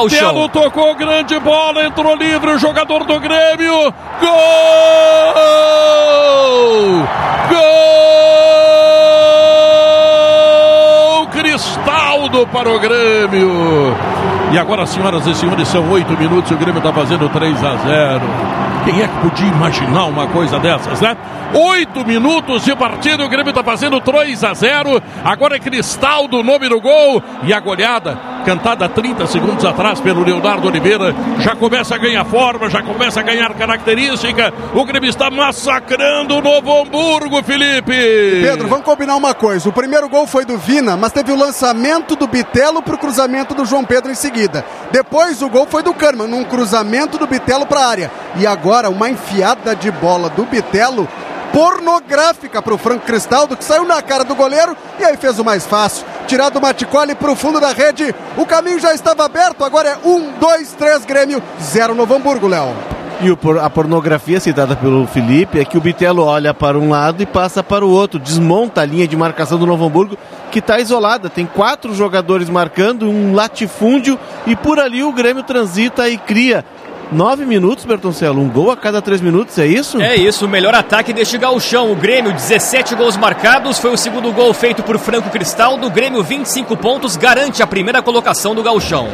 Gauchão. tocou grande bola, entrou livre o jogador do Grêmio. Gol! Gol! Cristaldo para o Grêmio. E agora, senhoras e senhores, são oito minutos e o Grêmio está fazendo 3 a 0. Quem é que podia imaginar uma coisa dessas, né? Oito minutos de partida, o Grêmio está fazendo 3 a 0. Agora é Cristaldo, o nome do gol. E a goleada, cantada 30 segundos atrás pelo Leonardo Oliveira, já começa a ganhar forma, já começa a ganhar característica. O Grêmio está massacrando o Novo Hamburgo, Felipe. Pedro, vamos combinar uma coisa. O primeiro gol foi do Vina, mas teve o lançamento do Bitelo para o cruzamento do João Pedro em seguida. Depois o gol foi do Kahneman, num cruzamento do Bitelo para a área. E agora uma enfiada de bola do Bitelo pornográfica para o Franco Cristaldo, que saiu na cara do goleiro e aí fez o mais fácil. Tirado o Maticoli para o fundo da rede, o caminho já estava aberto, agora é um, dois, três Grêmio, zero Novo Hamburgo, Léo. E a pornografia citada pelo Felipe é que o Bitelo olha para um lado e passa para o outro, desmonta a linha de marcação do Novo Hamburgo, que está isolada. Tem quatro jogadores marcando, um latifúndio, e por ali o Grêmio transita e cria Nove minutos, Bertoncello, um gol a cada três minutos, é isso? É isso, o melhor ataque deste gauchão. O Grêmio, 17 gols marcados, foi o segundo gol feito por Franco Cristal. Do Grêmio, 25 pontos, garante a primeira colocação do gauchão.